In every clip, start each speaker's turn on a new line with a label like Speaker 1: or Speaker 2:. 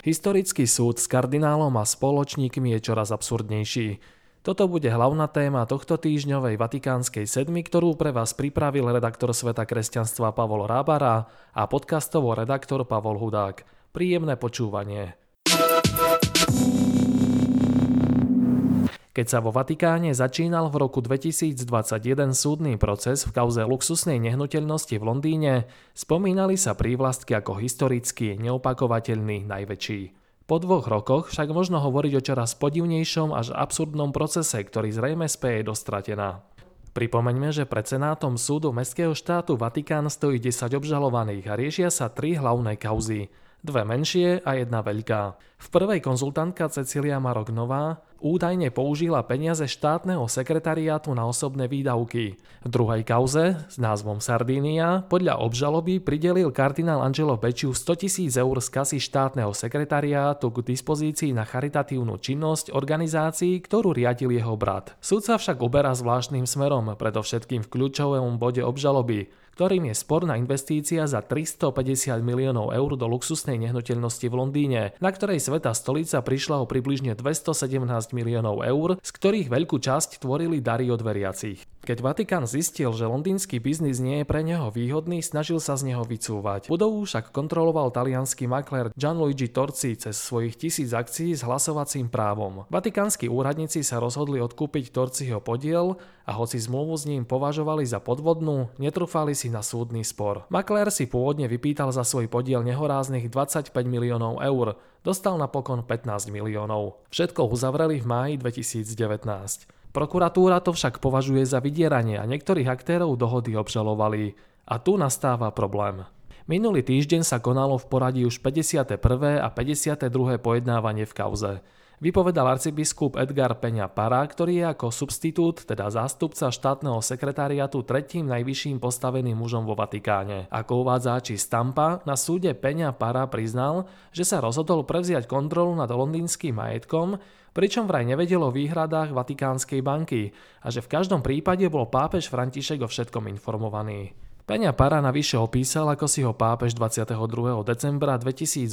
Speaker 1: Historický súd s kardinálom a spoločníkmi je čoraz absurdnejší. Toto bude hlavná téma tohto týždňovej Vatikánskej sedmy, ktorú pre vás pripravil redaktor Sveta kresťanstva Pavol Rábara a podcastovo redaktor Pavol Hudák. Príjemné počúvanie. Keď sa vo Vatikáne začínal v roku 2021 súdny proces v kauze luxusnej nehnuteľnosti v Londýne, spomínali sa prívlastky ako historicky neopakovateľný najväčší. Po dvoch rokoch však možno hovoriť o čoraz podivnejšom až absurdnom procese, ktorý zrejme speje dostratená. Pripomeňme, že pred Senátom súdu Mestského štátu Vatikán stojí 10 obžalovaných a riešia sa tri hlavné kauzy – dve menšie a jedna veľká. V prvej konzultantka Cecilia Marognová údajne použila peniaze štátneho sekretariátu na osobné výdavky. V druhej kauze s názvom Sardínia podľa obžaloby pridelil kardinál Angelo Becciu 100 tisíc eur z kasy štátneho sekretariátu k dispozícii na charitatívnu činnosť organizácií, ktorú riadil jeho brat. Súd sa však uberá zvláštnym smerom, predovšetkým v kľúčovom bode obžaloby ktorým je sporná investícia za 350 miliónov eur do luxusnej nehnuteľnosti v Londýne, na ktorej Sveta stolica prišla o približne 217 miliónov eur, z ktorých veľkú časť tvorili dary od veriacich. Keď Vatikán zistil, že londýnsky biznis nie je pre neho výhodný, snažil sa z neho vycúvať. Budovu však kontroloval talianský makler Gianluigi Torci cez svojich tisíc akcií s hlasovacím právom. Vatikánsky úradníci sa rozhodli odkúpiť Torciho podiel a hoci zmluvu s ním považovali za podvodnú, netrúfali si na súdny spor. Makler si pôvodne vypýtal za svoj podiel nehoráznych 25 miliónov eur, dostal napokon 15 miliónov. Všetko uzavreli v máji 2019. Prokuratúra to však považuje za vydieranie a niektorých aktérov dohody obžalovali. A tu nastáva problém. Minulý týždeň sa konalo v poradí už 51. a 52. pojednávanie v kauze. Vypovedal arcibiskup Edgar Peňa Para, ktorý je ako substitút, teda zástupca štátneho sekretariatu tretím najvyšším postaveným mužom vo Vatikáne. Ako uvádza či Stampa, na súde Peňa Para priznal, že sa rozhodol prevziať kontrolu nad londýnským majetkom, pričom vraj nevedel o výhradách Vatikánskej banky a že v každom prípade bol pápež František o všetkom informovaný. Peňa Para navyše opísal, ako si ho pápež 22. decembra 2018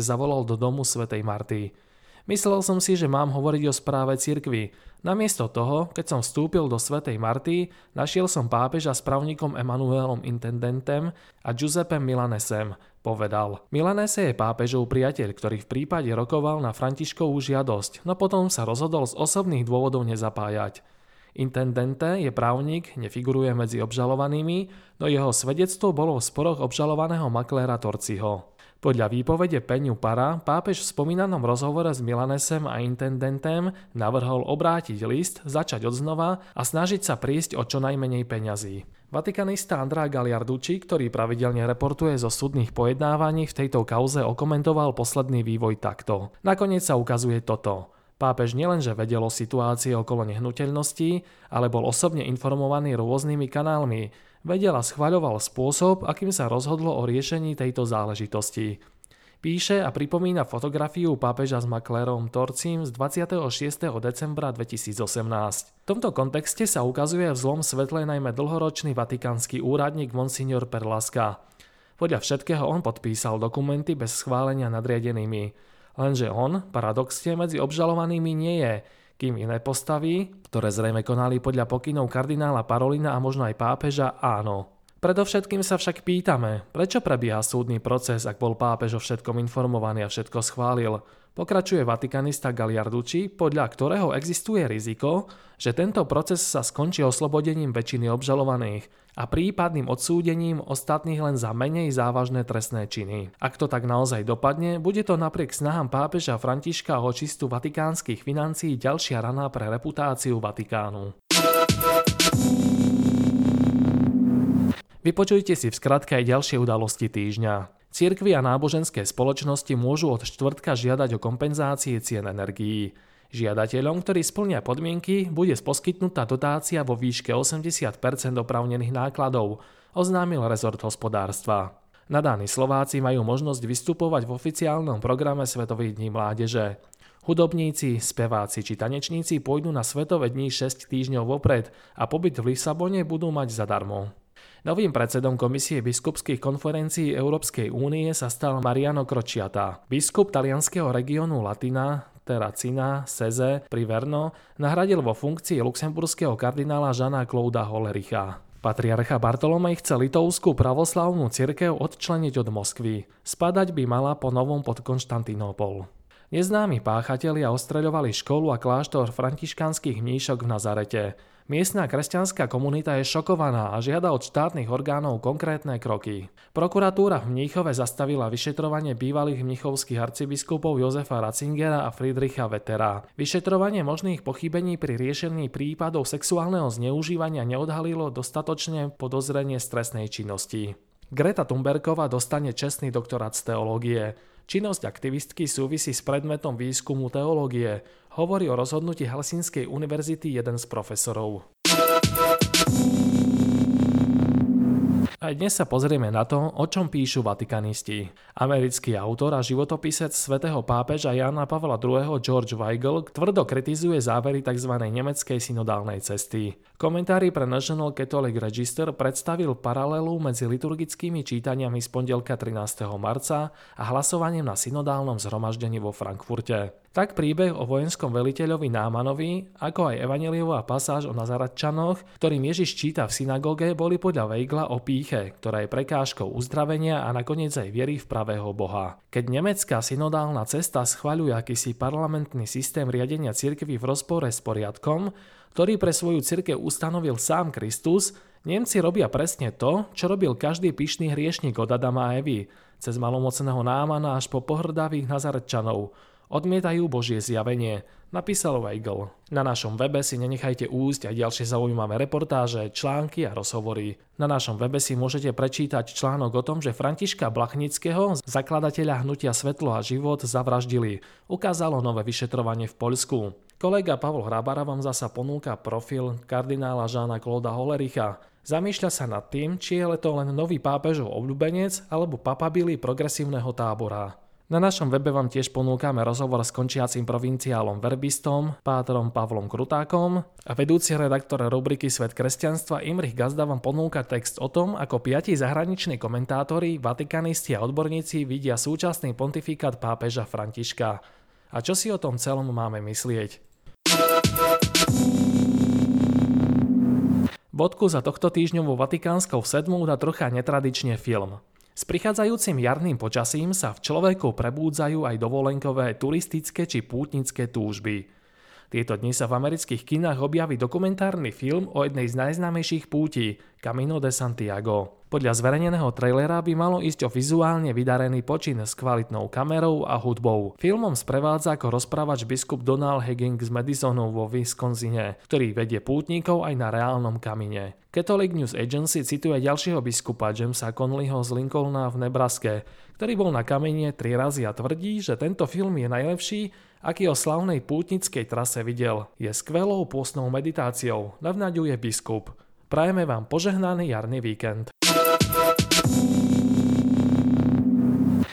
Speaker 1: zavolal do domu svätej Marty. Myslel som si, že mám hovoriť o správe cirkvy. Namiesto toho, keď som vstúpil do Svetej Marty, našiel som pápeža s právnikom Emanuelom Intendentem a Giuseppe Milanesem, povedal. Milanese je pápežov priateľ, ktorý v prípade rokoval na Františkovú žiadosť, no potom sa rozhodol z osobných dôvodov nezapájať. Intendente je právnik, nefiguruje medzi obžalovanými, no jeho svedectvo bolo v sporoch obžalovaného makléra Torciho. Podľa výpovede Peňu Para pápež v spomínanom rozhovore s Milanesem a intendentem navrhol obrátiť list, začať odznova a snažiť sa prísť o čo najmenej peňazí. Vatikanista Andrá Galiarducci, ktorý pravidelne reportuje zo súdnych pojednávaní v tejto kauze okomentoval posledný vývoj takto. Nakoniec sa ukazuje toto. Pápež nielenže vedel o situácii okolo nehnuteľností, ale bol osobne informovaný rôznymi kanálmi, vedel a schvaľoval spôsob, akým sa rozhodlo o riešení tejto záležitosti. Píše a pripomína fotografiu pápeža s maklérom Torcím z 26. decembra 2018. V tomto kontexte sa ukazuje v zlom svetle najmä dlhoročný vatikánsky úradník Monsignor Perlaska. Podľa všetkého on podpísal dokumenty bez schválenia nadriadenými. Lenže on, paradoxne, medzi obžalovanými nie je, kým iné postavy, ktoré zrejme konali podľa pokynov kardinála Parolina a možno aj pápeža, áno. Predovšetkým sa však pýtame, prečo prebieha súdny proces, ak bol pápež o všetkom informovaný a všetko schválil. Pokračuje vatikanista Galiarducci, podľa ktorého existuje riziko, že tento proces sa skončí oslobodením väčšiny obžalovaných a prípadným odsúdením ostatných len za menej závažné trestné činy. Ak to tak naozaj dopadne, bude to napriek snahám pápeža Františka o čistu vatikánskych financií ďalšia rana pre reputáciu Vatikánu. Vypočujte si v skratke aj ďalšie udalosti týždňa. Cirkvy a náboženské spoločnosti môžu od štvrtka žiadať o kompenzácie cien energií. Žiadateľom, ktorí splnia podmienky, bude poskytnutá dotácia vo výške 80% opravnených nákladov, oznámil rezort hospodárstva. Nadáni Slováci majú možnosť vystupovať v oficiálnom programe Svetových dní mládeže. Hudobníci, speváci či tanečníci pôjdu na Svetové dní 6 týždňov vopred a pobyt v Lisabone budú mať zadarmo. Novým predsedom Komisie biskupských konferencií Európskej únie sa stal Mariano Crociata. Biskup talianského regiónu Latina Terracina Seze pri Verno nahradil vo funkcii luxemburského kardinála Žana Clauda Holericha. Patriarcha Bartolomej chce litovskú pravoslavnú cirkev odčleniť od Moskvy. Spadať by mala po novom pod Konštantinopol. Neznámi páchatelia ostreľovali školu a kláštor františkanských mníšok v Nazarete. Miestna kresťanská komunita je šokovaná a žiada od štátnych orgánov konkrétne kroky. Prokuratúra v Mníchove zastavila vyšetrovanie bývalých mnichovských arcibiskupov Jozefa Ratzingera a Friedricha Vetera. Vyšetrovanie možných pochybení pri riešení prípadov sexuálneho zneužívania neodhalilo dostatočne podozrenie stresnej činnosti. Greta Thunbergová dostane čestný doktorát z teológie. Činnosť aktivistky súvisí s predmetom výskumu teológie, hovorí o rozhodnutí Helsinskej univerzity jeden z profesorov. Aj dnes sa pozrieme na to, o čom píšu vatikanisti. Americký autor a životopisec svätého pápeža Jana Pavla II. George Weigel tvrdo kritizuje závery tzv. nemeckej synodálnej cesty. Komentári pre National Catholic Register predstavil paralelu medzi liturgickými čítaniami z pondelka 13. marca a hlasovaním na synodálnom zhromaždení vo Frankfurte. Tak príbeh o vojenskom veliteľovi Námanovi, ako aj evaneliová pasáž o Nazaratčanoch, ktorým Ježiš číta v synagóge, boli podľa Weigla o píche, ktorá je prekážkou uzdravenia a nakoniec aj viery v pravého Boha. Keď nemecká synodálna cesta schvaľuje akýsi parlamentný systém riadenia cirkvy v rozpore s poriadkom, ktorý pre svoju cirkev ustanovil sám Kristus, Nemci robia presne to, čo robil každý pyšný hriešnik od Adama a Evy, cez malomocného námana až po pohrdavých Nazaretčanov, Odmietajú Božie zjavenie, napísal Weigl. Na našom webe si nenechajte újsť aj ďalšie zaujímavé reportáže, články a rozhovory. Na našom webe si môžete prečítať článok o tom, že Františka Blachnického, zakladateľa hnutia Svetlo a život, zavraždili. Ukázalo nové vyšetrovanie v Poľsku. Kolega Pavol Hrabara vám zasa ponúka profil kardinála Žána Kloda Holericha. Zamýšľa sa nad tým, či je to len nový pápežov obľúbenec alebo papabili progresívneho tábora. Na našom webe vám tiež ponúkame rozhovor s končiacím provinciálom verbistom, pátrom Pavlom Krutákom a vedúci redaktor rubriky Svet kresťanstva Imrich Gazda vám ponúka text o tom, ako piati zahraniční komentátori, vatikanisti a odborníci vidia súčasný pontifikát pápeža Františka. A čo si o tom celom máme myslieť? Bodku za tohto týždňovú vatikánskou sedmu dá trocha netradične film. S prichádzajúcim jarným počasím sa v človeku prebúdzajú aj dovolenkové turistické či pútnické túžby. Tieto dni sa v amerických kinách objaví dokumentárny film o jednej z najznámejších pútí, Camino de Santiago. Podľa zverejneného trailera by malo ísť o vizuálne vydarený počin s kvalitnou kamerou a hudbou. Filmom sprevádza ako rozprávač biskup Donald Higgins z Madisonu vo Wisconsine, ktorý vedie pútnikov aj na reálnom kamine. Catholic News Agency cituje ďalšieho biskupa Jamesa Conleyho z Lincolna v Nebraske, ktorý bol na kamene tri razy a tvrdí, že tento film je najlepší, aký o slavnej pútnickej trase videl. Je skvelou pôstnou meditáciou, navnaďuje biskup. Prajeme vám požehnaný jarný víkend.